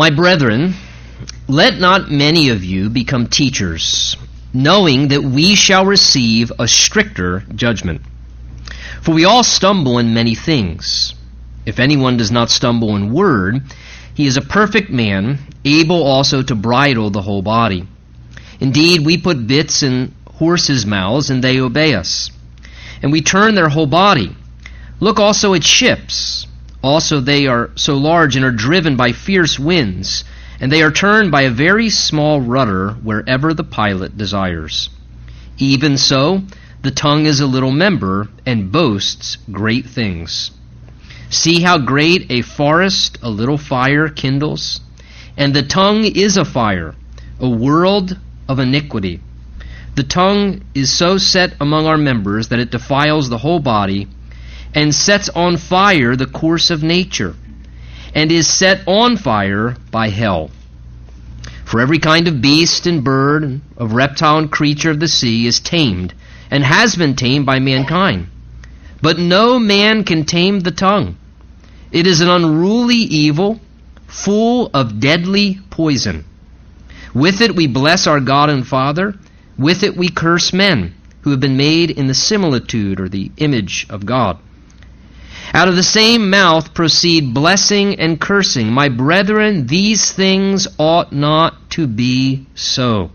My brethren, let not many of you become teachers, knowing that we shall receive a stricter judgment. For we all stumble in many things. If anyone does not stumble in word, he is a perfect man, able also to bridle the whole body. Indeed, we put bits in horses' mouths, and they obey us. And we turn their whole body. Look also at ships. Also, they are so large and are driven by fierce winds, and they are turned by a very small rudder wherever the pilot desires. Even so, the tongue is a little member and boasts great things. See how great a forest a little fire kindles? And the tongue is a fire, a world of iniquity. The tongue is so set among our members that it defiles the whole body and sets on fire the course of nature, and is set on fire by hell. For every kind of beast and bird, of reptile and creature of the sea is tamed, and has been tamed by mankind. But no man can tame the tongue. It is an unruly evil, full of deadly poison. With it we bless our God and Father. With it we curse men who have been made in the similitude or the image of God. Out of the same mouth proceed blessing and cursing. My brethren, these things ought not to be so.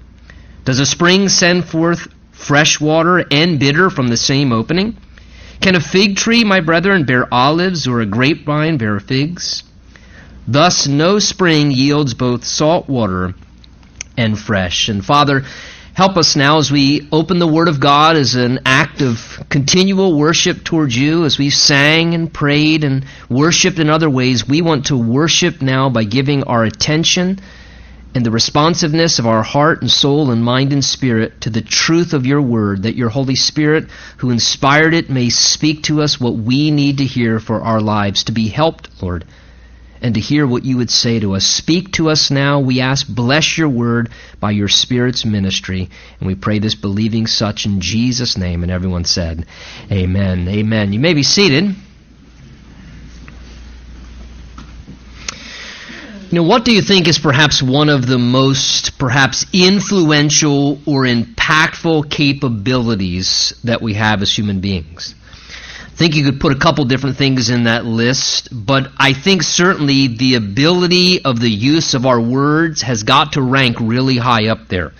Does a spring send forth fresh water and bitter from the same opening? Can a fig tree, my brethren, bear olives, or a grapevine bear figs? Thus no spring yields both salt water and fresh. And Father, Help us now as we open the Word of God as an act of continual worship towards you, as we sang and prayed and worshiped in other ways. We want to worship now by giving our attention and the responsiveness of our heart and soul and mind and spirit to the truth of your Word, that your Holy Spirit, who inspired it, may speak to us what we need to hear for our lives, to be helped, Lord and to hear what you would say to us. Speak to us now, we ask. Bless your word by your Spirit's ministry. And we pray this believing such in Jesus' name. And everyone said, Amen. Amen. You may be seated. You know, what do you think is perhaps one of the most perhaps influential or impactful capabilities that we have as human beings? Think you could put a couple different things in that list, but I think certainly the ability of the use of our words has got to rank really high up there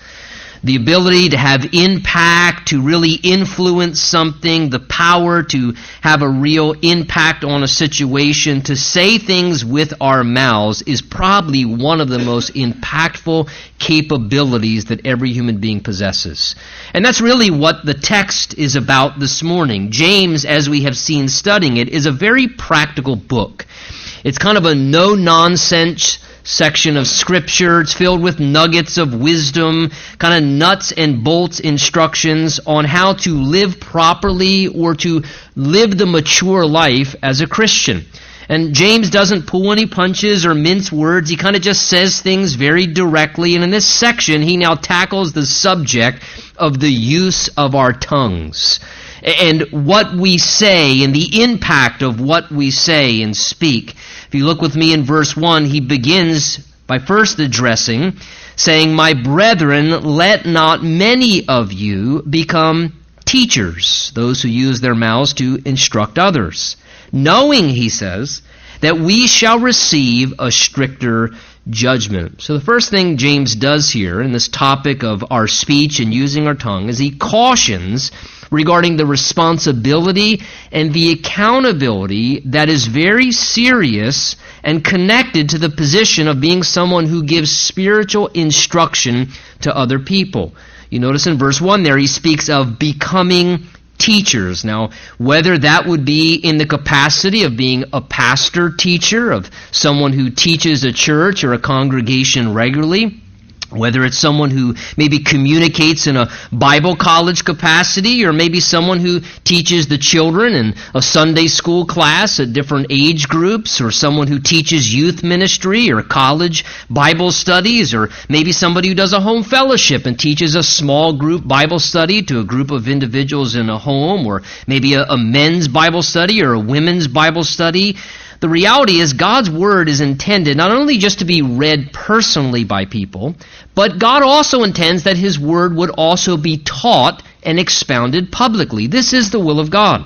the ability to have impact, to really influence something, the power to have a real impact on a situation, to say things with our mouths is probably one of the most impactful capabilities that every human being possesses. And that's really what the text is about this morning. James, as we have seen studying it, is a very practical book. It's kind of a no nonsense section of Scripture. It's filled with nuggets of wisdom, kind of nuts and bolts instructions on how to live properly or to live the mature life as a Christian. And James doesn't pull any punches or mince words. He kind of just says things very directly. And in this section, he now tackles the subject of the use of our tongues and what we say and the impact of what we say and speak. You look with me in verse 1, he begins by first addressing, saying, My brethren, let not many of you become teachers, those who use their mouths to instruct others, knowing, he says, that we shall receive a stricter judgment. So the first thing James does here in this topic of our speech and using our tongue is he cautions regarding the responsibility and the accountability that is very serious and connected to the position of being someone who gives spiritual instruction to other people. You notice in verse 1 there he speaks of becoming teachers. Now, whether that would be in the capacity of being a pastor teacher, of someone who teaches a church or a congregation regularly, whether it's someone who maybe communicates in a Bible college capacity, or maybe someone who teaches the children in a Sunday school class at different age groups, or someone who teaches youth ministry or college Bible studies, or maybe somebody who does a home fellowship and teaches a small group Bible study to a group of individuals in a home, or maybe a, a men's Bible study or a women's Bible study. The reality is God's Word is intended not only just to be read personally by people, but God also intends that His Word would also be taught and expounded publicly. This is the will of God.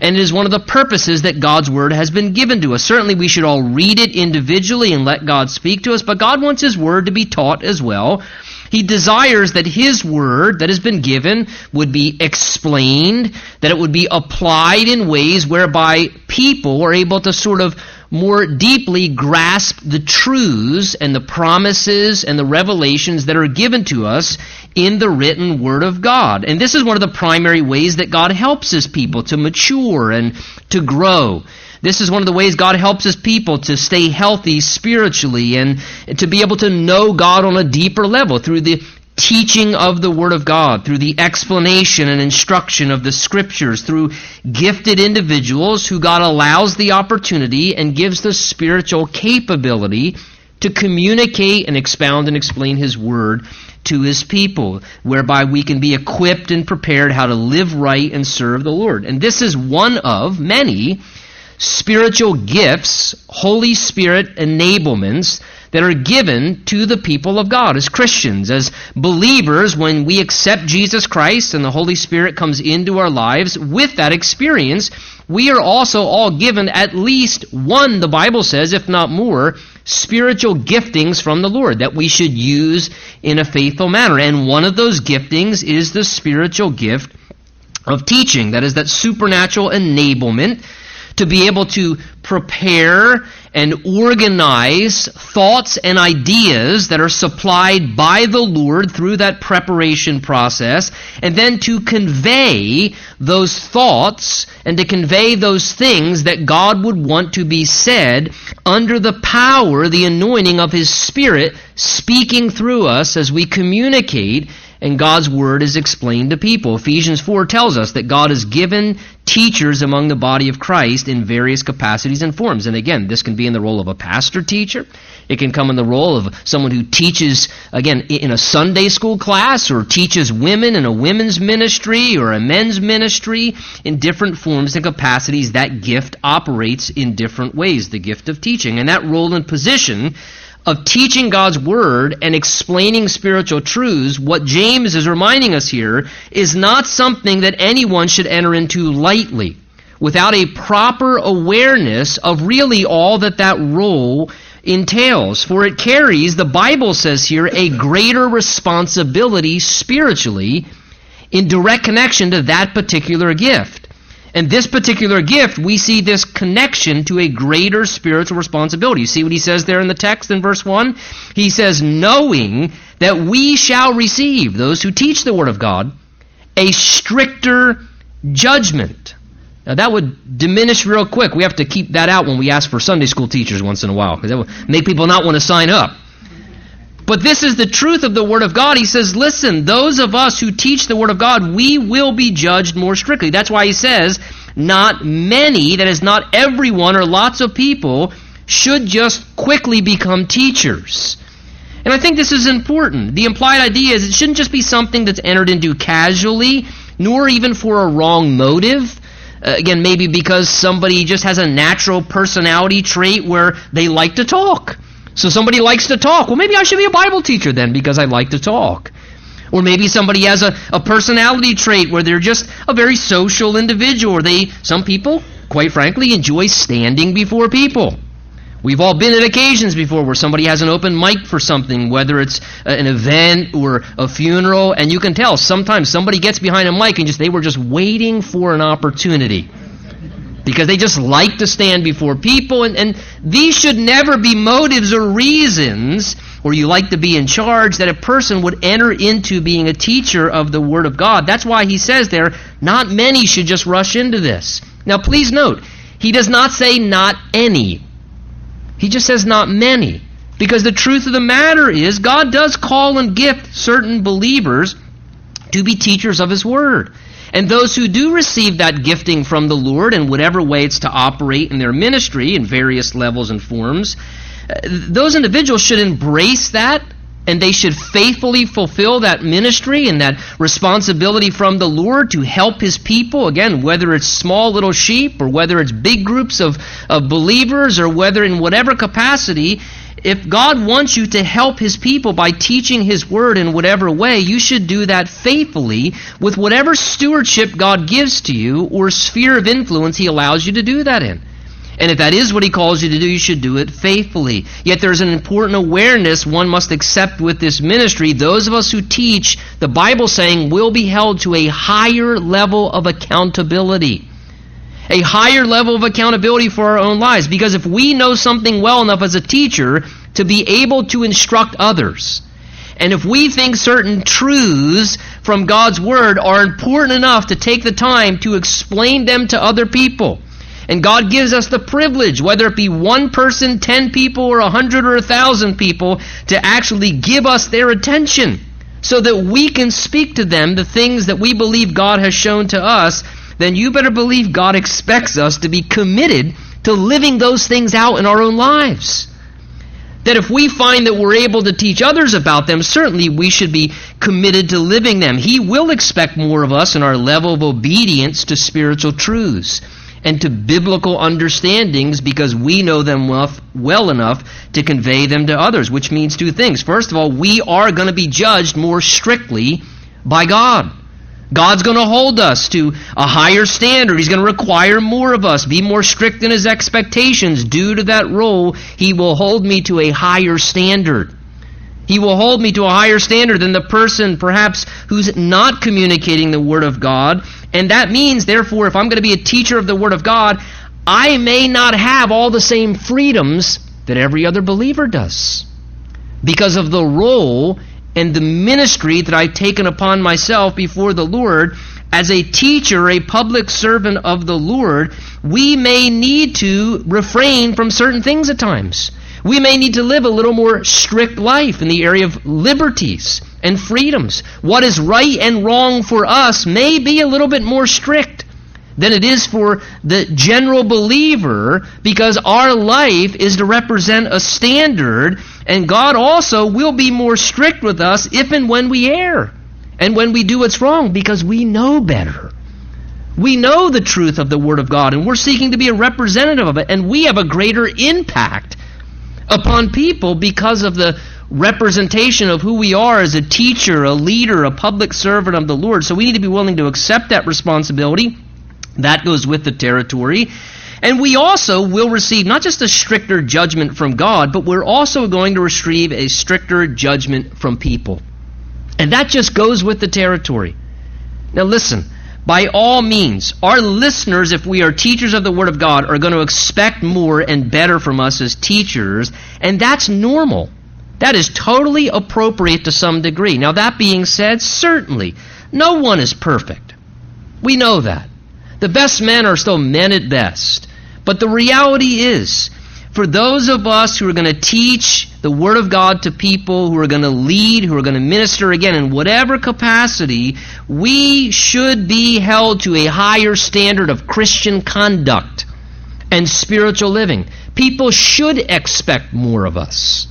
And it is one of the purposes that God's Word has been given to us. Certainly we should all read it individually and let God speak to us, but God wants His Word to be taught as well. He desires that His Word that has been given would be explained, that it would be applied in ways whereby people are able to sort of more deeply grasp the truths and the promises and the revelations that are given to us in the written Word of God. And this is one of the primary ways that God helps His people to mature and to grow. This is one of the ways God helps His people to stay healthy spiritually and to be able to know God on a deeper level through the teaching of the Word of God, through the explanation and instruction of the Scriptures, through gifted individuals who God allows the opportunity and gives the spiritual capability to communicate and expound and explain His Word to His people, whereby we can be equipped and prepared how to live right and serve the Lord. And this is one of many spiritual gifts, Holy Spirit enablements that are given to the people of God as Christians, as believers, when we accept Jesus Christ and the Holy Spirit comes into our lives with that experience, we are also all given at least one, the Bible says, if not more, spiritual giftings from the Lord that we should use in a faithful manner. And one of those giftings is the spiritual gift of teaching. That is that supernatural enablement to be able to prepare and organize thoughts and ideas that are supplied by the Lord through that preparation process, and then to convey those thoughts and to convey those things that God would want to be said under the power, the anointing of His Spirit speaking through us as we communicate and God's word is explained to people. Ephesians 4 tells us that God has given teachers among the body of Christ in various capacities and forms. And again, this can be in the role of a pastor teacher. It can come in the role of someone who teaches, again, in a Sunday school class or teaches women in a women's ministry or a men's ministry in different forms and capacities. That gift operates in different ways, the gift of teaching. And that role and position of teaching God's Word and explaining spiritual truths, what James is reminding us here is not something that anyone should enter into lightly without a proper awareness of really all that that role entails. For it carries, the Bible says here, a greater responsibility spiritually in direct connection to that particular gift. And this particular gift, we see this connection to a greater spiritual responsibility. You see what he says there in the text in verse 1? He says, knowing that we shall receive, those who teach the Word of God, a stricter judgment. Now that would diminish real quick. We have to keep that out when we ask for Sunday school teachers once in a while, because that would make people not want to sign up. But this is the truth of the Word of God. He says, listen, those of us who teach the Word of God, we will be judged more strictly. That's why he says, not many, that is, not everyone or lots of people, should just quickly become teachers. And I think this is important. The implied idea is it shouldn't just be something that's entered into casually, nor even for a wrong motive. Uh, again, maybe because somebody just has a natural personality trait where they like to talk. So somebody likes to talk. Well, maybe I should be a Bible teacher then because I like to talk. Or maybe somebody has a, a personality trait where they're just a very social individual. Or they, some people, quite frankly, enjoy standing before people. We've all been at occasions before where somebody has an open mic for something, whether it's uh, an event or a funeral, and you can tell sometimes somebody gets behind a mic and just they were just waiting for an opportunity because they just like to stand before people. And, and these should never be motives or reasons or you like to be in charge that a person would enter into being a teacher of the Word of God. That's why he says there, not many should just rush into this. Now, please note, he does not say not any. He just says not many. Because the truth of the matter is, God does call and gift certain believers to be teachers of His Word. And those who do receive that gifting from the Lord in whatever way it's to operate in their ministry in various levels and forms, uh, those individuals should embrace that and they should faithfully fulfill that ministry and that responsibility from the Lord to help His people. Again, whether it's small little sheep or whether it's big groups of, of believers or whether in whatever capacity, if God wants you to help His people by teaching His Word in whatever way, you should do that faithfully with whatever stewardship God gives to you or sphere of influence He allows you to do that in. And if that is what he calls you to do, you should do it faithfully. Yet there's an important awareness one must accept with this ministry. Those of us who teach, the Bible saying, will be held to a higher level of accountability. A higher level of accountability for our own lives. Because if we know something well enough as a teacher to be able to instruct others, and if we think certain truths from God's Word are important enough to take the time to explain them to other people, and God gives us the privilege, whether it be one person, ten people, or a hundred or a thousand people, to actually give us their attention so that we can speak to them the things that we believe God has shown to us, then you better believe God expects us to be committed to living those things out in our own lives. That if we find that we're able to teach others about them, certainly we should be committed to living them. He will expect more of us in our level of obedience to spiritual truths and to biblical understandings because we know them well, well enough to convey them to others, which means two things. First of all, we are going to be judged more strictly by God. God's going to hold us to a higher standard. He's going to require more of us, be more strict in his expectations. Due to that role, he will hold me to a higher standard. He will hold me to a higher standard than the person, perhaps, who's not communicating the Word of God and that means, therefore, if I'm going to be a teacher of the Word of God, I may not have all the same freedoms that every other believer does. Because of the role and the ministry that I've taken upon myself before the Lord, as a teacher, a public servant of the Lord, we may need to refrain from certain things at times. We may need to live a little more strict life in the area of liberties and freedoms. What is right and wrong for us may be a little bit more strict than it is for the general believer because our life is to represent a standard, and God also will be more strict with us if and when we err and when we do what's wrong because we know better. We know the truth of the Word of God, and we're seeking to be a representative of it, and we have a greater impact upon people because of the representation of who we are as a teacher, a leader, a public servant of the Lord. So we need to be willing to accept that responsibility. That goes with the territory. And we also will receive not just a stricter judgment from God, but we're also going to receive a stricter judgment from people. And that just goes with the territory. Now listen, by all means, our listeners, if we are teachers of the Word of God, are going to expect more and better from us as teachers, and that's normal. That is totally appropriate to some degree. Now, that being said, certainly, no one is perfect. We know that. The best men are still men at best. But the reality is, for those of us who are going to teach the Word of God to people, who are going to lead, who are going to minister again in whatever capacity, we should be held to a higher standard of Christian conduct and spiritual living. People should expect more of us.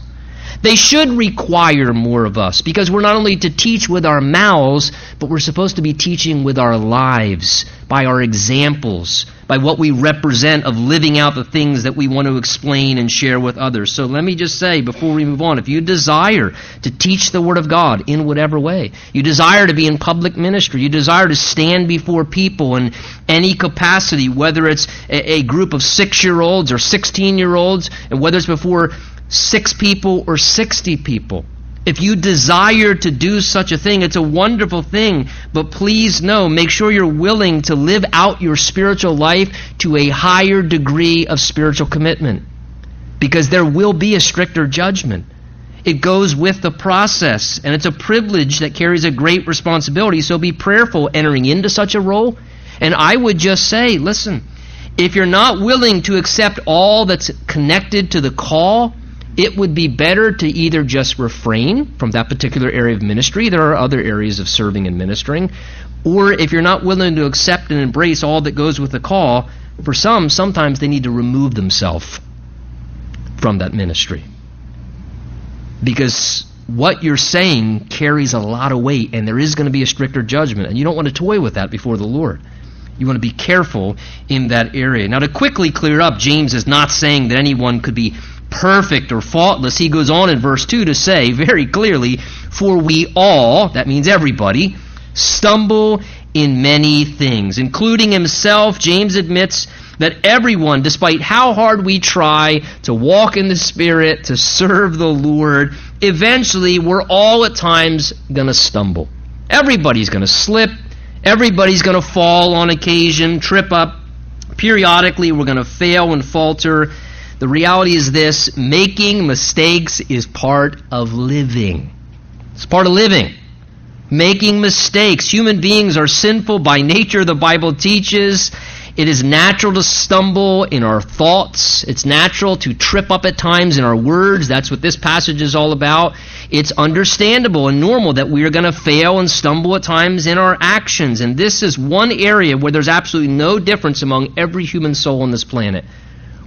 They should require more of us because we're not only to teach with our mouths, but we're supposed to be teaching with our lives, by our examples, by what we represent of living out the things that we want to explain and share with others. So let me just say before we move on, if you desire to teach the Word of God in whatever way, you desire to be in public ministry, you desire to stand before people in any capacity, whether it's a, group of six year olds or 16 year olds, and whether it's before six people or 60 people. If you desire to do such a thing, it's a wonderful thing. But please know, make sure you're willing to live out your spiritual life to a higher degree of spiritual commitment. Because there will be a stricter judgment. It goes with the process, and it's a privilege that carries a great responsibility. So be prayerful entering into such a role. And I would just say, listen, if you're not willing to accept all that's connected to the call, it would be better to either just refrain from that particular area of ministry. There are other areas of serving and ministering. Or if you're not willing to accept and embrace all that goes with the call, for some, sometimes they need to remove themselves from that ministry. Because what you're saying carries a lot of weight, and there is going to be a stricter judgment. And you don't want to toy with that before the Lord. You want to be careful in that area. Now, to quickly clear up, James is not saying that anyone could be perfect or faultless. He goes on in verse 2 to say very clearly, For we all, that means everybody, stumble in many things, including himself. James admits that everyone, despite how hard we try to walk in the Spirit, to serve the Lord, eventually we're all at times going to stumble. Everybody's going to slip. Everybody's going to fall on occasion, trip up. Periodically, we're going to fail and falter. The reality is this making mistakes is part of living. It's part of living. Making mistakes. Human beings are sinful by nature, the Bible teaches. It is natural to stumble in our thoughts. It's natural to trip up at times in our words. That's what this passage is all about. It's understandable and normal that we are going to fail and stumble at times in our actions. And this is one area where there's absolutely no difference among every human soul on this planet.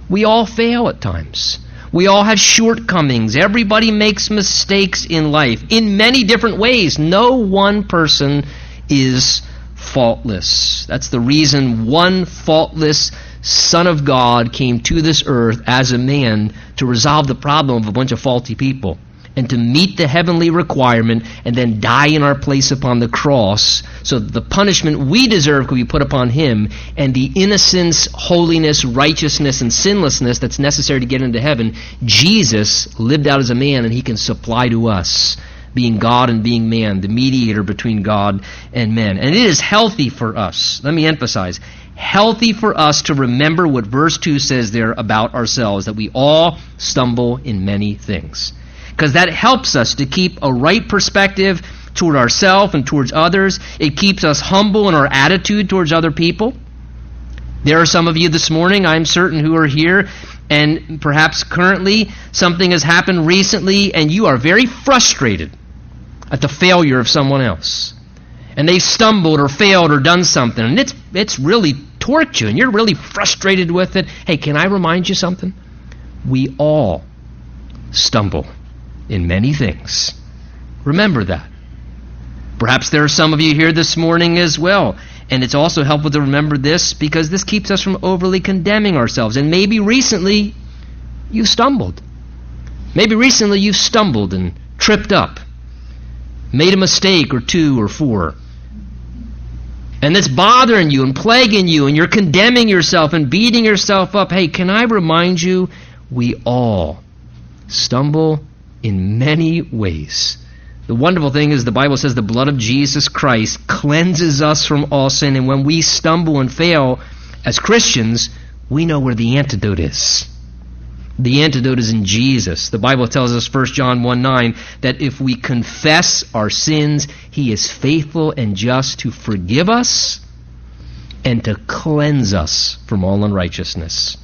We all fail at times. We all have shortcomings. Everybody makes mistakes in life in many different ways. No one person is faultless. That's the reason one faultless Son of God came to this earth as a man to resolve the problem of a bunch of faulty people and to meet the heavenly requirement and then die in our place upon the cross so that the punishment we deserve could be put upon him and the innocence, holiness, righteousness, and sinlessness that's necessary to get into heaven, Jesus lived out as a man and he can supply to us being God and being man, the mediator between God and men. And it is healthy for us, let me emphasize, healthy for us to remember what verse 2 says there about ourselves, that we all stumble in many things. Because that helps us to keep a right perspective toward ourselves and towards others. It keeps us humble in our attitude towards other people. There are some of you this morning, I'm certain, who are here, and perhaps currently something has happened recently, and you are very frustrated at the failure of someone else. And they stumbled or failed or done something, and it's, it's really tortured you, and you're really frustrated with it. Hey, can I remind you something? We all stumble in many things. Remember that. Perhaps there are some of you here this morning as well and it's also helpful to remember this because this keeps us from overly condemning ourselves. And maybe recently you stumbled. Maybe recently you've stumbled and tripped up, made a mistake or two or four. And that's bothering you and plaguing you, and you're condemning yourself and beating yourself up. Hey, can I remind you, we all stumble in many ways. The wonderful thing is the Bible says the blood of Jesus Christ cleanses us from all sin. And when we stumble and fail as Christians, we know where the antidote is. The antidote is in Jesus. The Bible tells us, 1 John 1 9, that if we confess our sins, He is faithful and just to forgive us and to cleanse us from all unrighteousness.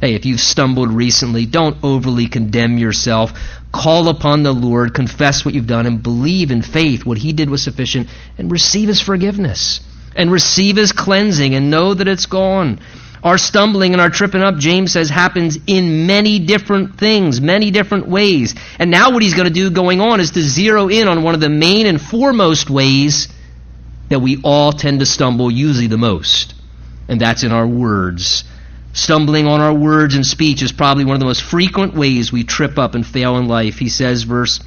Hey, if you've stumbled recently, don't overly condemn yourself. Call upon the Lord, confess what you've done, and believe in faith what He did was sufficient, and receive His forgiveness, and receive His cleansing, and know that it's gone. Our stumbling and our tripping up, James says, happens in many different things, many different ways. And now what he's going to do going on is to zero in on one of the main and foremost ways that we all tend to stumble, usually the most. And that's in our words. Stumbling on our words and speech is probably one of the most frequent ways we trip up and fail in life. He says, verse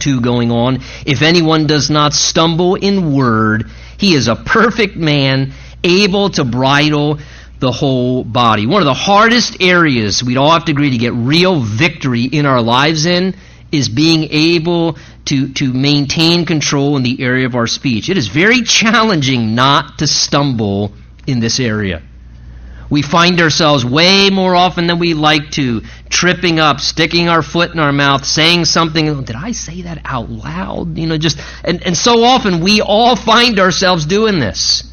2 going on, If anyone does not stumble in word, he is a perfect man, able to bridle the whole body. One of the hardest areas we'd all have to agree to get real victory in our lives in is being able to, to maintain control in the area of our speech. It is very challenging not to stumble in this area. We find ourselves way more often than we like to tripping up, sticking our foot in our mouth, saying something. Did I say that out loud? You know, just and, and so often we all find ourselves doing this.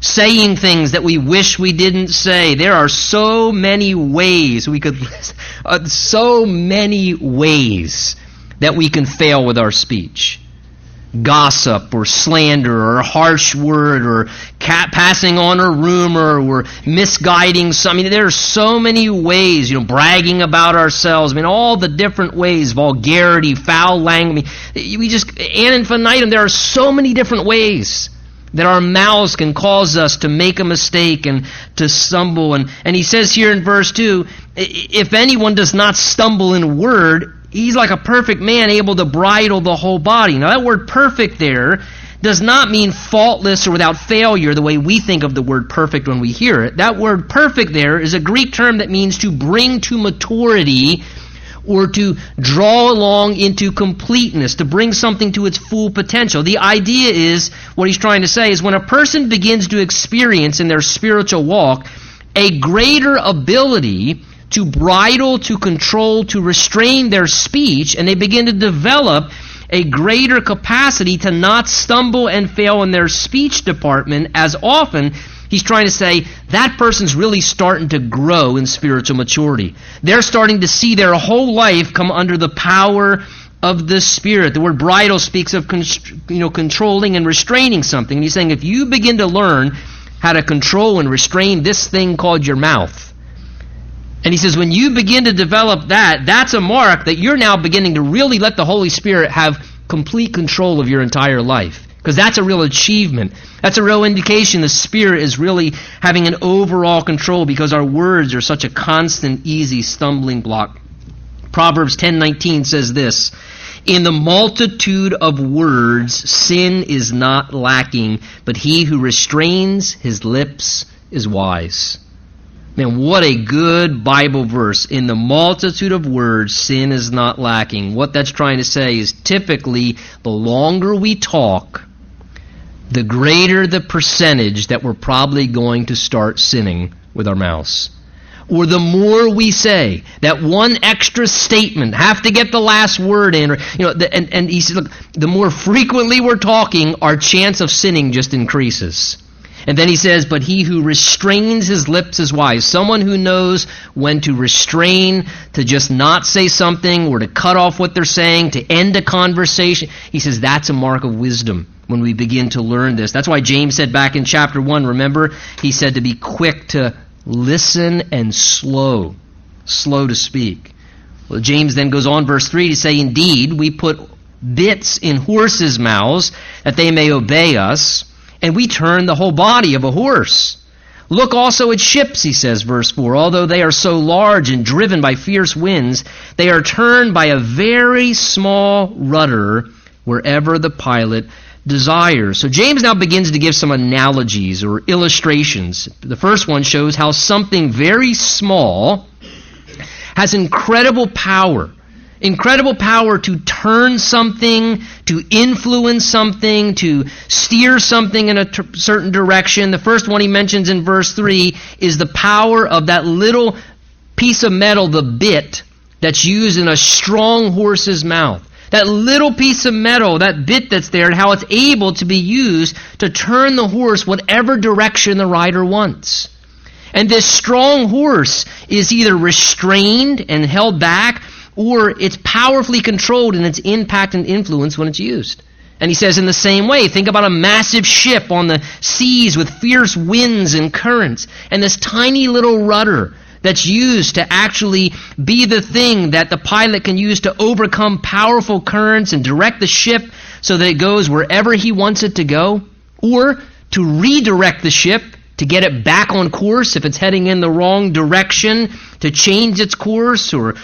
Saying things that we wish we didn't say. There are so many ways we could, uh, so many ways that we can fail with our speech. Gossip or slander or a harsh word or cat passing on a rumor or misguiding some. I mean, there are so many ways, you know, bragging about ourselves. I mean, all the different ways, vulgarity, foul language. We just, and infinitum, there are so many different ways that our mouths can cause us to make a mistake and to stumble. And, and he says here in verse 2, if anyone does not stumble in word, he's like a perfect man able to bridle the whole body. Now, that word perfect there does not mean faultless or without failure the way we think of the word perfect when we hear it. That word perfect there is a Greek term that means to bring to maturity or to draw along into completeness, to bring something to its full potential. The idea is, what he's trying to say is when a person begins to experience in their spiritual walk a greater ability to bridle, to control, to restrain their speech, and they begin to develop a greater capacity to not stumble and fail in their speech department as often. He's trying to say that person's really starting to grow in spiritual maturity. They're starting to see their whole life come under the power of the Spirit. The word bridle speaks of you know, controlling and restraining something. And he's saying if you begin to learn how to control and restrain this thing called your mouth, and he says, when you begin to develop that, that's a mark that you're now beginning to really let the Holy Spirit have complete control of your entire life. Because that's a real achievement. That's a real indication the Spirit is really having an overall control because our words are such a constant, easy stumbling block. Proverbs 10:19 says this, "In the multitude of words sin is not lacking, but he who restrains his lips is wise." Man, what a good Bible verse. In the multitude of words, sin is not lacking. What that's trying to say is typically the longer we talk, the greater the percentage that we're probably going to start sinning with our mouths. Or the more we say, that one extra statement, have to get the last word in, or, you know, the, and, and he said, look, the more frequently we're talking, our chance of sinning just increases. And then he says, But he who restrains his lips is wise. Someone who knows when to restrain, to just not say something, or to cut off what they're saying, to end a conversation. He says that's a mark of wisdom when we begin to learn this. That's why James said back in chapter 1, remember? He said to be quick to listen and slow, slow to speak. Well, James then goes on, verse 3, to say, Indeed, we put bits in horses' mouths that they may obey us and we turn the whole body of a horse. Look also at ships, he says, verse 4. Although they are so large and driven by fierce winds, they are turned by a very small rudder wherever the pilot desires. So James now begins to give some analogies or illustrations. The first one shows how something very small has incredible power incredible power to turn something, to influence something, to steer something in a certain direction. The first one he mentions in verse 3 is the power of that little piece of metal, the bit, that's used in a strong horse's mouth. That little piece of metal, that bit that's there, and how it's able to be used to turn the horse whatever direction the rider wants. And this strong horse is either restrained and held back or it's powerfully controlled in its impact and influence when it's used. And he says, in the same way, think about a massive ship on the seas with fierce winds and currents, and this tiny little rudder that's used to actually be the thing that the pilot can use to overcome powerful currents and direct the ship so that it goes wherever he wants it to go, or to redirect the ship to get it back on course if it's heading in the wrong direction, to change its course or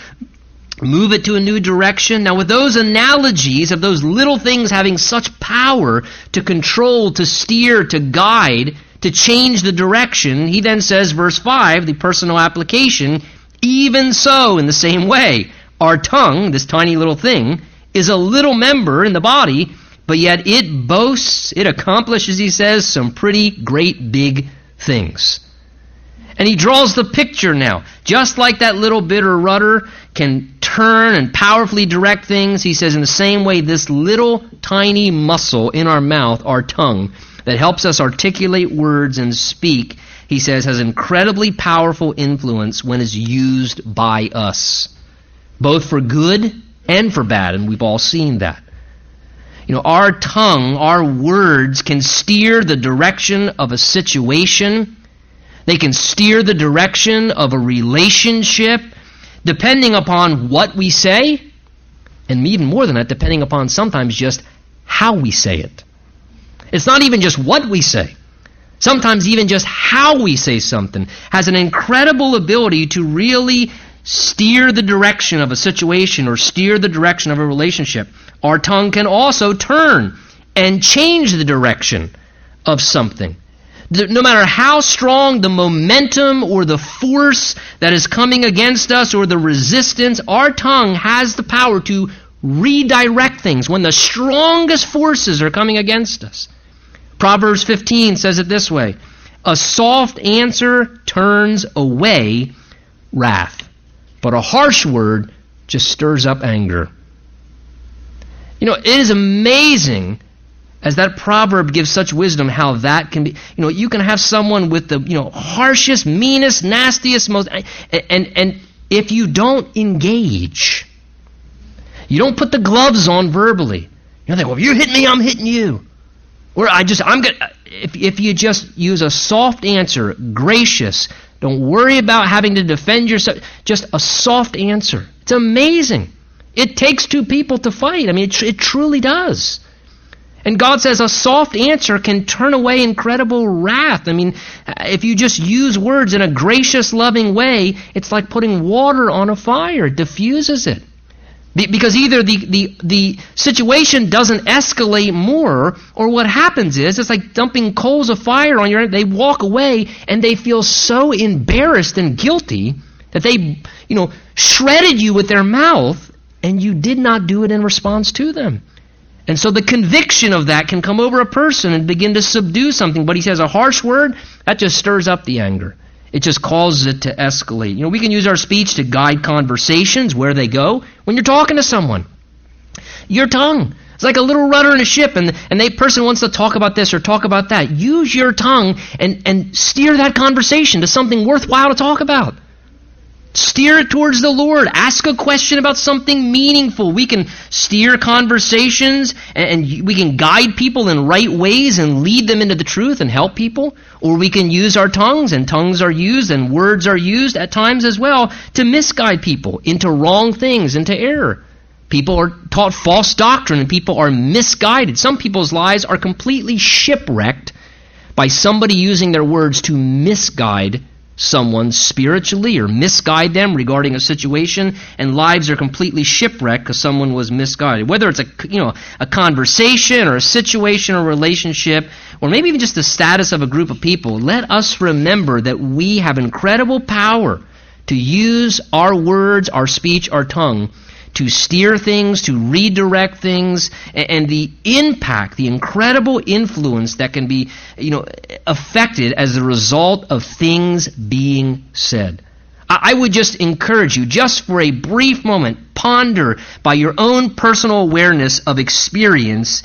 move it to a new direction. Now, with those analogies of those little things having such power to control, to steer, to guide, to change the direction, he then says, verse 5, the personal application, even so, in the same way, our tongue, this tiny little thing, is a little member in the body, but yet it boasts, it accomplishes, he says, some pretty great big things. And he draws the picture now. Just like that little bit of rudder can turn and powerfully direct things, he says, in the same way, this little tiny muscle in our mouth, our tongue, that helps us articulate words and speak, he says, has incredibly powerful influence when it's used by us, both for good and for bad, and we've all seen that. You know, our tongue, our words can steer the direction of a situation. They can steer the direction of a relationship depending upon what we say, and even more than that, depending upon sometimes just how we say it. It's not even just what we say. Sometimes even just how we say something has an incredible ability to really steer the direction of a situation or steer the direction of a relationship. Our tongue can also turn and change the direction of something. No matter how strong the momentum or the force that is coming against us or the resistance, our tongue has the power to redirect things when the strongest forces are coming against us. Proverbs 15 says it this way A soft answer turns away wrath, but a harsh word just stirs up anger. You know, it is amazing as that proverb gives such wisdom how that can be you know you can have someone with the you know harshest meanest nastiest most and and if you don't engage you don't put the gloves on verbally you think well if you hit me i'm hitting you. Or i just i'm gonna if, if you just use a soft answer gracious don't worry about having to defend yourself just a soft answer. It's amazing. It takes two people to fight. I mean it, it truly does and God says a soft answer can turn away incredible wrath. I mean, uh, if you just use words in a gracious, loving way, it's like putting water on a fire, it diffuses it. Because either the, the, the situation doesn't escalate more, or what happens is it's like dumping coals of fire on your. They walk away and they feel so embarrassed and guilty that they, you know, shredded you with their mouth, and you did not do it in response to them. And so the conviction of that can come over a person and begin to subdue something. But he says a harsh word, that just stirs up the anger. It just causes it to escalate. You know, we can use our speech to guide conversations where they go. When you're talking to someone, your tongue. It's like a little rudder in a ship, and, and the person wants to talk about this or talk about that. Use your tongue and, and steer that conversation to something worthwhile to talk about. Steer it towards the Lord. Ask a question about something meaningful. We can steer conversations and, we can guide people in right ways and lead them into the truth and help people. Or we can use our tongues, and tongues are used and words are used at times as well to misguide people into wrong things, into error. People are taught false doctrine and people are misguided. Some people's lives are completely shipwrecked by somebody using their words to misguide someone spiritually or misguide them regarding a situation and lives are completely shipwrecked because someone was misguided. Whether it's a you know a conversation or a situation or relationship or maybe even just the status of a group of people let us remember that we have incredible power to use our words our speech our tongue to steer things, to redirect things, and the impact, the incredible influence that can be, you know, affected as a result of things being said. I would just encourage you, just for a brief moment, ponder by your own personal awareness of experience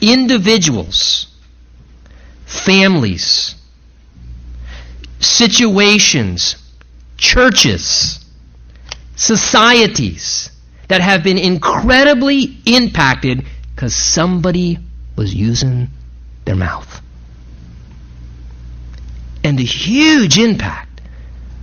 individuals, families, situations, churches, societies that have been incredibly impacted because somebody was using their mouth. And the huge impact,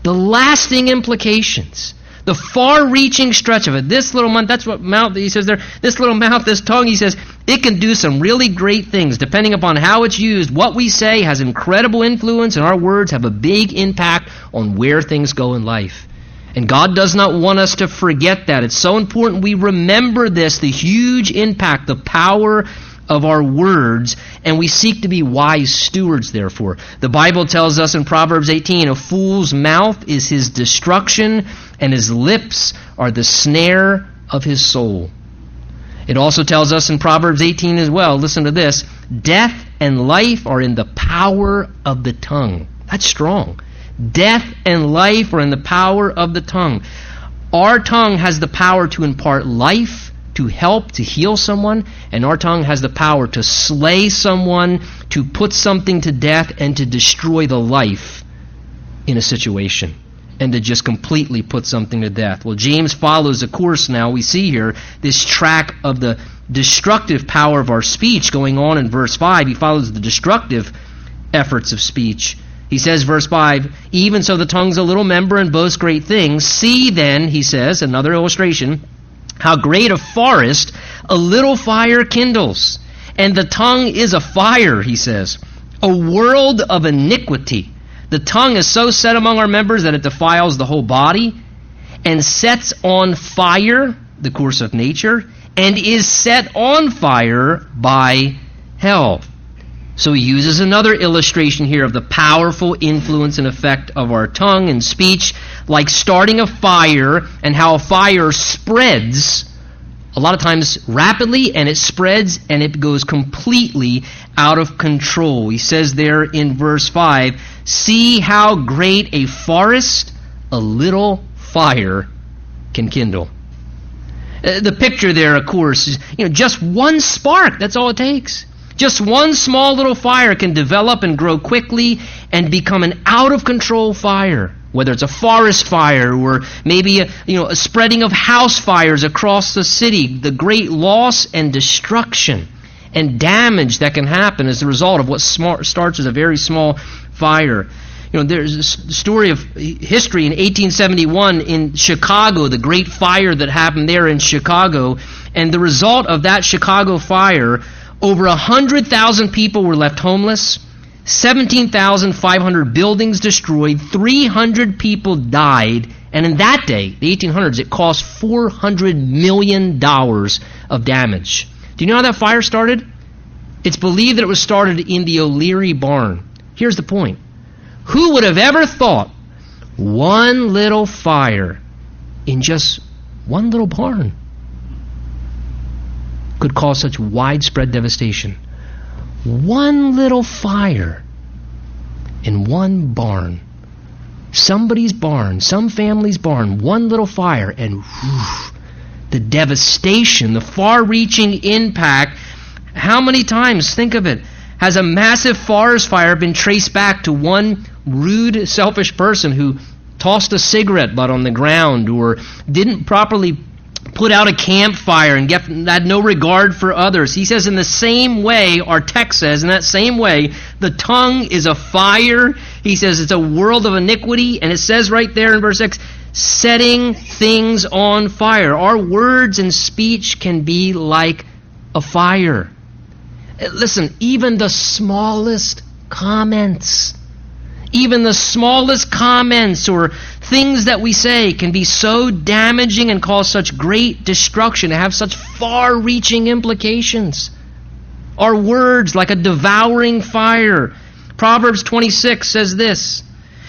the lasting implications, the far reaching stretch of it. This little mouth, that's what mouth, he says there, this little mouth, this tongue, he says, it can do some really great things depending upon how it's used. What we say has incredible influence, and our words have a big impact on where things go in life. And God does not want us to forget that. It's so important we remember this, the huge impact, the power of our words, and we seek to be wise stewards, therefore. The Bible tells us in Proverbs 18 a fool's mouth is his destruction, and his lips are the snare of his soul. It also tells us in Proverbs 18 as well, listen to this death and life are in the power of the tongue. That's strong. Death and life are in the power of the tongue. Our tongue has the power to impart life, to help, to heal someone, and our tongue has the power to slay someone, to put something to death, and to destroy the life in a situation and to just completely put something to death. Well, James follows a course now. We see here this track of the destructive power of our speech going on in verse 5. He follows the destructive efforts of speech. He says, verse 5, even so the tongue's a little member and boasts great things. See then, he says, another illustration, how great a forest a little fire kindles. And the tongue is a fire, he says, a world of iniquity. The tongue is so set among our members that it defiles the whole body and sets on fire the course of nature and is set on fire by hell. So he uses another illustration here of the powerful influence and effect of our tongue and speech, like starting a fire and how a fire spreads a lot of times rapidly and it spreads and it goes completely out of control. He says there in verse 5 See how great a forest a little fire can kindle. Uh, the picture there, of course, is you know, just one spark. That's all it takes. Just one small little fire can develop and grow quickly and become an out of control fire. Whether it's a forest fire or maybe a, you know, a spreading of house fires across the city, the great loss and destruction and damage that can happen as a result of what smart, starts as a very small fire. You know, there's a story of history in 1871 in Chicago, the great fire that happened there in Chicago, and the result of that Chicago fire over 100,000 people were left homeless, 17,500 buildings destroyed, 300 people died, and in that day, the 1800s, it cost $400 million of damage. Do you know how that fire started? It's believed that it was started in the O'Leary barn. Here's the point Who would have ever thought one little fire in just one little barn could cause such widespread devastation. One little fire in one barn, somebody's barn, some family's barn, one little fire, and whew, the devastation, the far reaching impact. How many times, think of it, has a massive forest fire been traced back to one rude, selfish person who tossed a cigarette butt on the ground or didn't properly put out a campfire and get, had no regard for others. He says, in the same way, our text says, in that same way, the tongue is a fire. He says it's a world of iniquity. And it says right there in verse 6, setting things on fire. Our words and speech can be like a fire. Listen, even the smallest comments even the smallest comments or things that we say can be so damaging and cause such great destruction, and have such far reaching implications. Our words, like a devouring fire. Proverbs 26 says this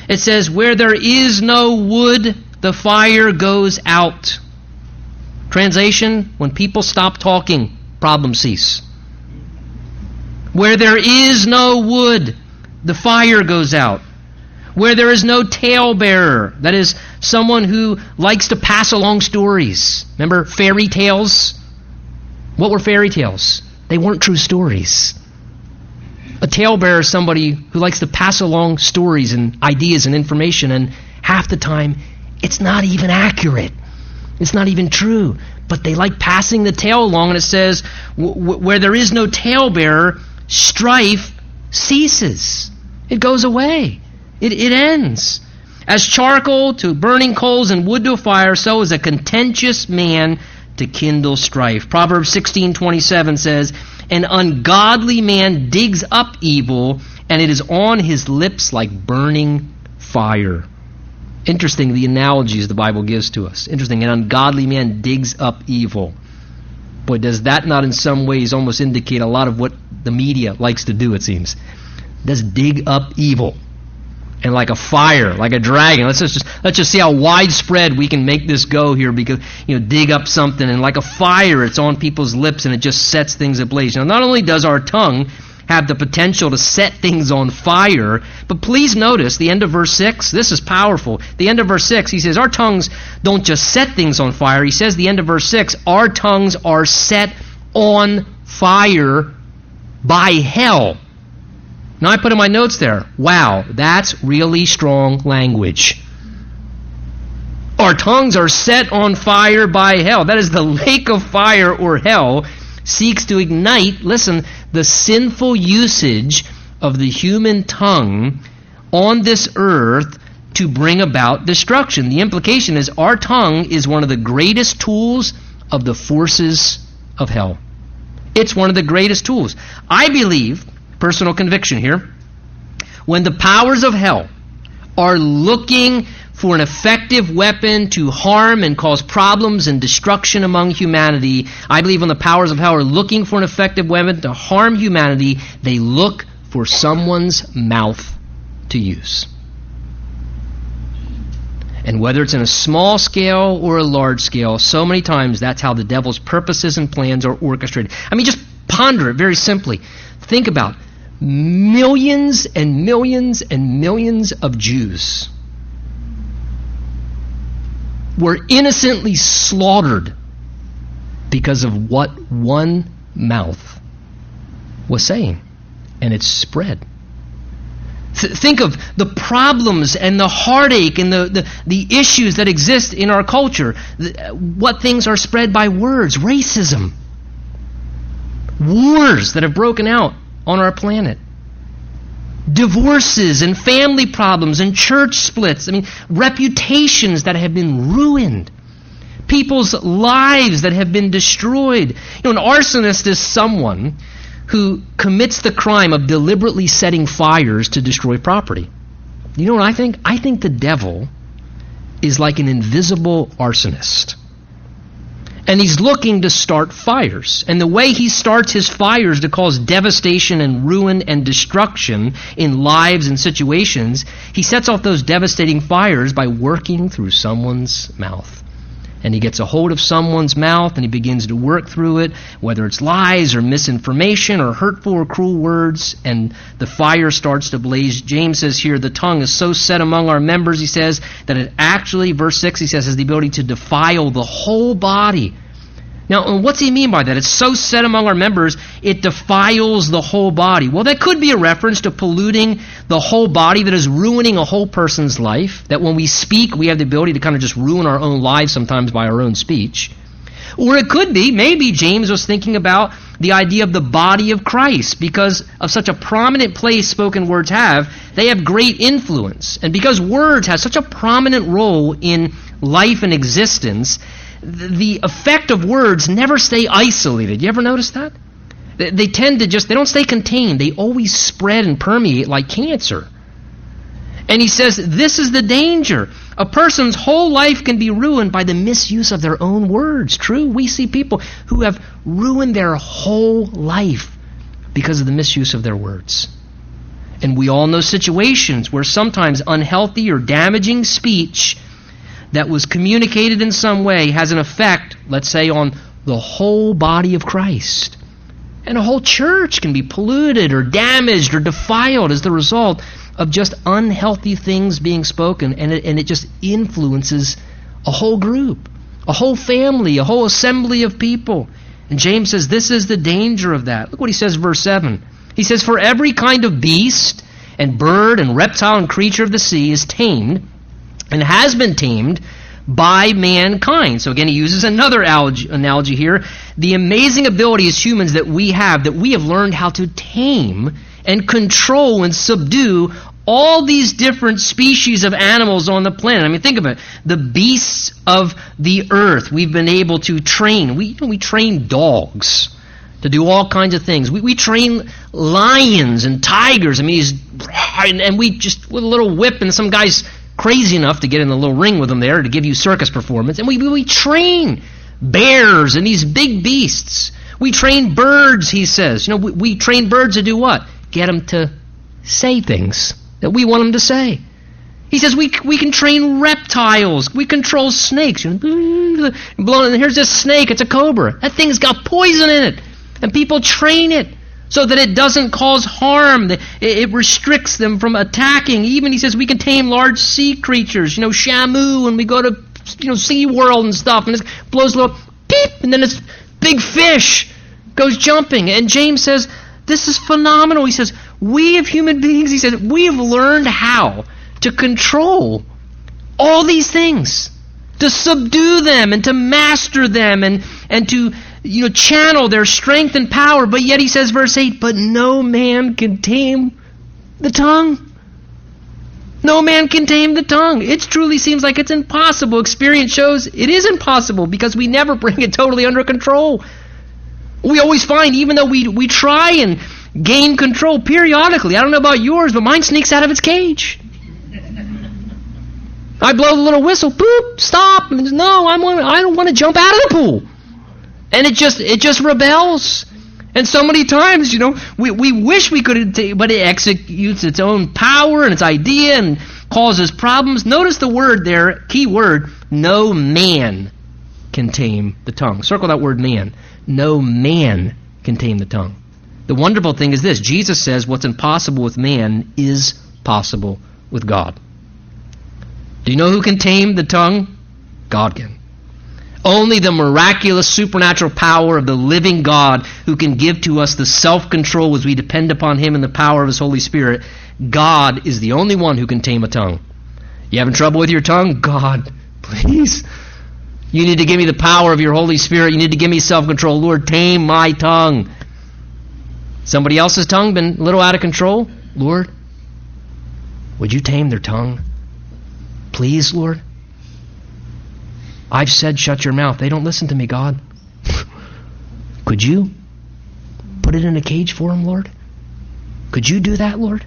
it says, Where there is no wood, the fire goes out. Translation When people stop talking, problems cease. Where there is no wood, the fire goes out where there is no talebearer, that is, someone who likes to pass along stories. Remember fairy tales? What were fairy tales? They weren't true stories. A talebearer is somebody who likes to pass along stories and ideas and information, and half the time it's not even accurate. It's not even true. But they like passing the tale along, and it says, where there is no talebearer, strife ceases. It goes away. It, it ends. As charcoal to burning coals and wood to a fire, so is a contentious man to kindle strife. Proverbs 16:27 says, "An ungodly man digs up evil, and it is on his lips like burning fire." Interesting the analogies the Bible gives to us. Interesting, an ungodly man digs up evil. Boy, does that not in some ways almost indicate a lot of what the media likes to do, it seems. Does dig up evil and like a fire, like a dragon. Let's just let's just see how widespread we can make this go here because you know dig up something and like a fire it's on people's lips and it just sets things ablaze. Now not only does our tongue have the potential to set things on fire, but please notice the end of verse 6. This is powerful. The end of verse 6, he says our tongues don't just set things on fire. He says the end of verse 6, our tongues are set on fire by hell. Now I put in my notes there, wow, that's really strong language. Our tongues are set on fire by hell. That is the lake of fire or hell seeks to ignite, listen, the sinful usage of the human tongue on this earth to bring about destruction. The implication is our tongue is one of the greatest tools of the forces of hell. It's one of the greatest tools. I believe, personal conviction here, when the powers of hell are looking for an effective weapon to harm and cause problems and destruction among humanity, I believe when the powers of hell are looking for an effective weapon to harm humanity, they look for someone's mouth to use. And whether it's in a small scale or a large scale, so many times that's how the devil's purposes and plans are orchestrated. I mean, just ponder it very simply. Think about millions and millions and millions of Jews were innocently slaughtered because of what one mouth was saying. And it spread. Th- think of the problems and the heartache and the, the, the issues that exist in our culture. The, what things are spread by words? Racism. Wars that have broken out on our planet. Divorces and family problems and church splits. I mean, reputations that have been ruined. People's lives that have been destroyed. You know, an arsonist is someone who commits the crime of deliberately setting fires to destroy property. You know what I think? I think the devil is like an invisible arsonist. And he's looking to start fires. And the way he starts his fires to cause devastation and ruin and destruction in lives and situations, he sets off those devastating fires by working through someone's mouth and he gets a hold of someone's mouth and he begins to work through it, whether it's lies or misinformation or hurtful or cruel words, and the fire starts to blaze. James says here, the tongue is so set among our members, he says, that it actually, verse 6, he says, has the ability to defile the whole body. Now, uh, what's he mean by that? It's so set among our members, it defiles the whole body. Well, that could be a reference to polluting the whole body that is ruining a whole person's life. That when we speak, we have the ability to kind of just ruin our own lives sometimes by our own speech. Or it could be, maybe James was thinking about the idea of the body of Christ. Because of such a prominent place spoken words have, they have great influence. And because words have such a prominent role in life and existence, the effect of words never stay isolated. You ever notice that? They tend to just, they don't stay contained. They always spread and permeate like cancer. And he says, this is the danger. A person's whole life can be ruined by the misuse of their own words. True, we see people who have ruined their whole life because of the misuse of their words. And we all know situations where sometimes unhealthy or damaging speech that was communicated in some way has an effect, let's say, on the whole body of Christ. And a whole church can be polluted or damaged or defiled as the result of just unhealthy things being spoken, and it, and it just influences a whole group, a whole family, a whole assembly of people. And James says this is the danger of that. Look what he says, verse 7. He says, For every kind of beast and bird and reptile and creature of the sea is tamed and has been tamed by mankind. So again, he uses another analogy here. The amazing ability as humans that we have, that we have learned how to tame and control and subdue all these different species of animals on the planet. I mean, think of it. The beasts of the earth we've been able to train. We, you know, we train dogs to do all kinds of things. We, we train lions and tigers. I mean, and, and we just, with a little whip and some guy's crazy enough to get in the little ring with them there to give you circus performance. And we, we train bears and these big beasts. We train birds, he says. You know, we, we train birds to do what? Get them to say things that we want them to say. He says we, we can train reptiles. We control snakes. You know, and here's this snake. It's a cobra. That thing's got poison in it. And people train it so that it doesn't cause harm. It restricts them from attacking. Even he says we can tame large sea creatures. You know, Shamu, and we go to you know Sea World and stuff, and it blows a little beep, and then this big fish goes jumping. And James says this is phenomenal. He says we have human beings. He said we have learned how to control all these things, to subdue them and to master them, and and to you know, channel their strength and power. But yet he says, verse 8, but no man can tame the tongue. No man can tame the tongue. It truly seems like it's impossible. Experience shows it is impossible because we never bring it totally under control. We always find, even though we, we try and gain control periodically, I don't know about yours, but mine sneaks out of its cage. I blow the little whistle, boop, stop. No, I'm, I don't want to jump out of the pool. And it just, it just rebels. And so many times, you know, we, we wish we could, but it executes its own power and its idea and causes problems. Notice the word there, key word, no man can tame the tongue. Circle that word man. No man can tame the tongue. The wonderful thing is this Jesus says what's impossible with man is possible with God. Do you know who can tame the tongue? God can. Only the miraculous supernatural power of the living God who can give to us the self control as we depend upon Him and the power of His Holy Spirit. God is the only one who can tame a tongue. You having trouble with your tongue? God, please. You need to give me the power of your Holy Spirit. You need to give me self control. Lord, tame my tongue. Somebody else's tongue been a little out of control? Lord, would you tame their tongue? Please, Lord? I've said, shut your mouth. They don't listen to me, God. Could you put it in a cage for them, Lord? Could you do that, Lord?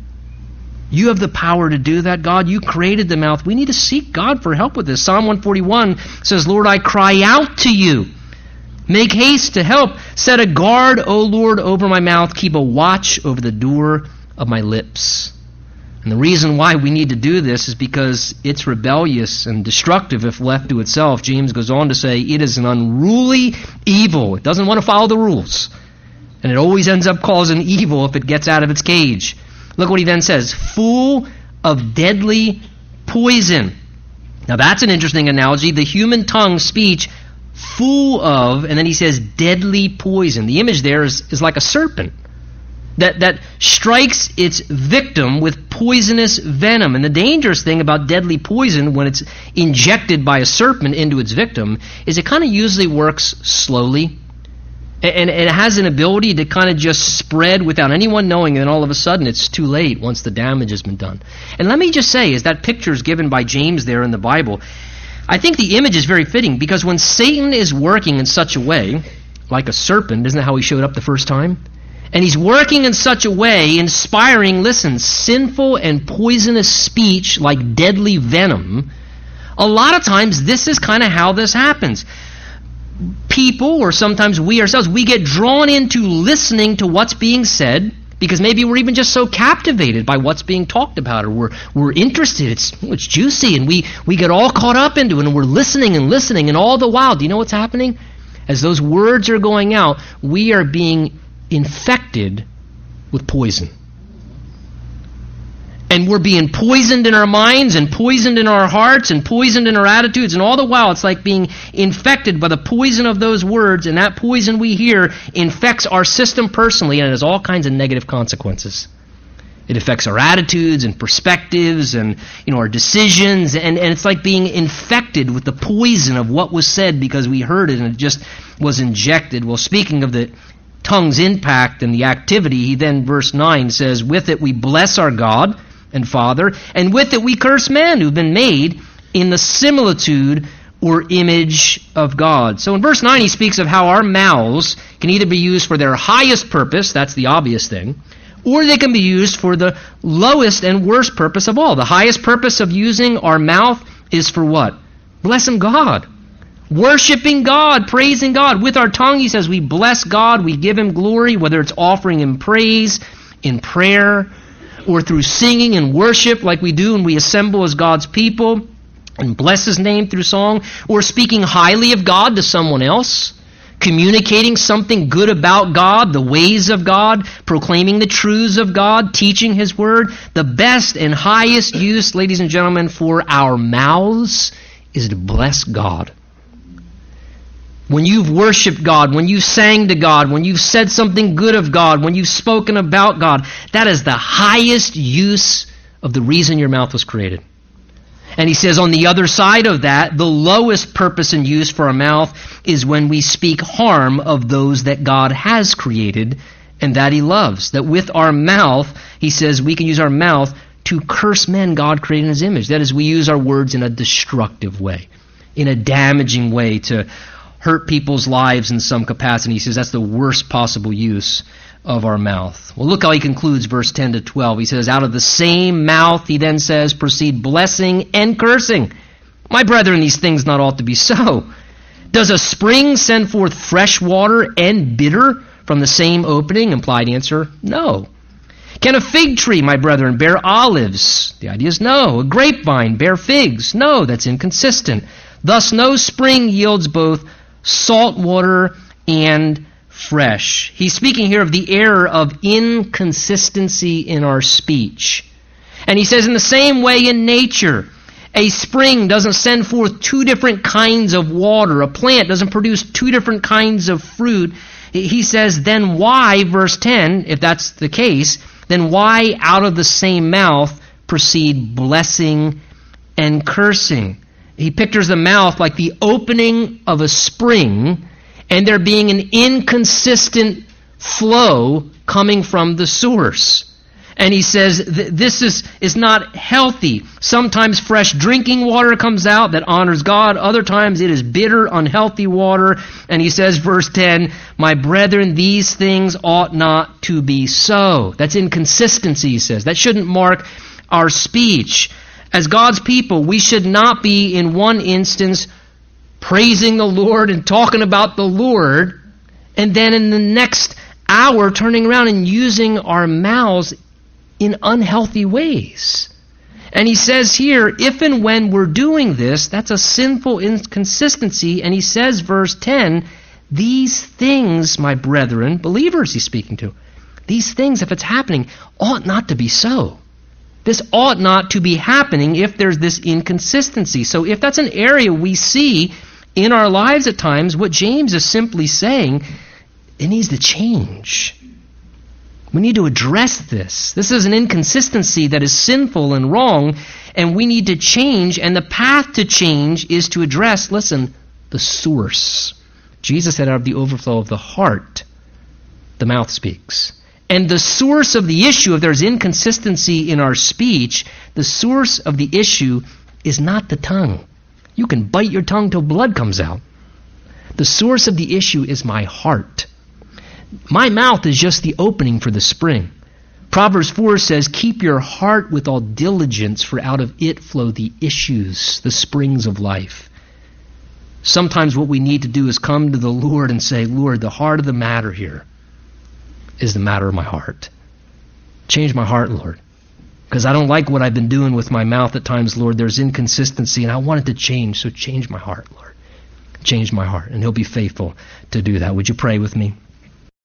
You have the power to do that, God. You created the mouth. We need to seek God for help with this. Psalm 141 says, Lord, I cry out to you. Make haste to help. Set a guard, O Lord, over my mouth. Keep a watch over the door of my lips. And the reason why we need to do this is because it's rebellious and destructive if left to itself. James goes on to say it is an unruly evil. It doesn't want to follow the rules. And it always ends up causing evil if it gets out of its cage. Look what he then says full of deadly poison. Now that's an interesting analogy. The human tongue speech full of, and then he says deadly poison. The image there is, is like a serpent that, that strikes its victim with poisonous venom. And the dangerous thing about deadly poison when it's injected by a serpent into its victim is it kind of usually works slowly. And, and, it has an ability to kind of just spread without anyone knowing, and then all of a sudden it's too late once the damage has been done. And let me just say, as that picture is given by James there in the Bible, I think the image is very fitting because when Satan is working in such a way, like a serpent, isn't that how he showed up the first time? And he's working in such a way, inspiring, listen, sinful and poisonous speech like deadly venom. A lot of times, this is kind of how this happens. People, or sometimes we ourselves, we get drawn into listening to what's being said because maybe we're even just so captivated by what's being talked about or we're, we're interested. It's, oh, it's juicy and we, we get all caught up into it and we're listening and listening. And all the while, do you know what's happening? As those words are going out, we are being infected with poison. And we're being poisoned in our minds and poisoned in our hearts and poisoned in our attitudes. And all the while, it's like being infected by the poison of those words. And that poison we hear infects our system personally and it has all kinds of negative consequences. It affects our attitudes and perspectives and you know our decisions and, and it's like being infected with the poison of what was said because we heard it and it just was injected. Well, speaking of the tongue's impact and the activity, he then, verse 9 says, With it we bless our God and Father, and with it we curse men who've been made in the similitude or image of God. So in verse 9, he speaks of how our mouths can either be used for their highest purpose, that's the obvious thing, or they can be used for the lowest and worst purpose of all. The highest purpose of using our mouth is for what? Blessing God. Worshipping God, praising God. With our tongue, he says, we bless God, we give him glory, whether it's offering him praise in prayer or through singing and worship like we do when we assemble as God's people and bless his name through song, or speaking highly of God to someone else, communicating something good about God, the ways of God, proclaiming the truths of God, teaching his word. The best and highest use, ladies and gentlemen, for our mouths is to bless God. When you've worshiped God, when you've sang to God, when you've said something good of God, when you've spoken about God, that is the highest use of the reason your mouth was created. And he says on the other side of that, the lowest purpose and use for our mouth is when we speak harm of those that God has created and that he loves. That with our mouth, he says we can use our mouth to curse men God created in his image. That is, we use our words in a destructive way, in a damaging way to hurt people's lives in some capacity. He says that's the worst possible use of our mouth. Well, look how he concludes verse 10 to 12. He says, Out of the same mouth, he then says, proceed blessing and cursing. My brethren, these things not ought to be so. Does a spring send forth fresh water and bitter from the same opening? Implied answer, no. Can a fig tree, my brethren, bear olives? The idea is no. A grapevine bear figs? No, that's inconsistent. Thus, no spring yields both salt water and fresh. He's speaking here of the error of inconsistency in our speech. And he says, in the same way in nature, a spring doesn't send forth two different kinds of water. A plant doesn't produce two different kinds of fruit. He says, then why, verse 10, if that's the case, then why out of the same mouth proceed blessing and cursing? He pictures the mouth like the opening of a spring and there being an inconsistent flow coming from the source. And he says th- this is, is not healthy. Sometimes fresh drinking water comes out that honors God. Other times it is bitter, unhealthy water. And he says, verse 10, My brethren, these things ought not to be so. That's inconsistency, he says. That shouldn't mark our speech. As God's people, we should not be, in one instance, praising the Lord and talking about the Lord, and then in the next hour turning around and using our mouths in unhealthy ways. And he says here, if and when we're doing this, that's a sinful inconsistency. And he says, verse 10, these things, my brethren, believers he's speaking to, these things, if it's happening, ought not to be so. This ought not to be happening if there's this inconsistency. So if that's an area we see in our lives at times, what James is simply saying, it needs to change. We need to address this. This is an inconsistency that is sinful and wrong, and we need to change, and the path to change is to address, listen, the source. Jesus said, out of the overflow of the heart, the mouth speaks. And the source of the issue, if there's inconsistency in our speech, the source of the issue is not the tongue. You can bite your tongue till blood comes out. The source of the issue is my heart. My mouth is just the opening for the spring. Proverbs 4 says, Keep your heart with all diligence, for out of it flow the issues, the springs of life. Sometimes what we need to do is come to the Lord and say, Lord, the heart of the matter here is the matter of my heart. Change my heart, Lord. Because I don't like what I've been doing with my mouth at times, Lord. There's inconsistency, and I want it to change. So change my heart, Lord. Change my heart. And He'll be faithful to do that. Would you pray with me?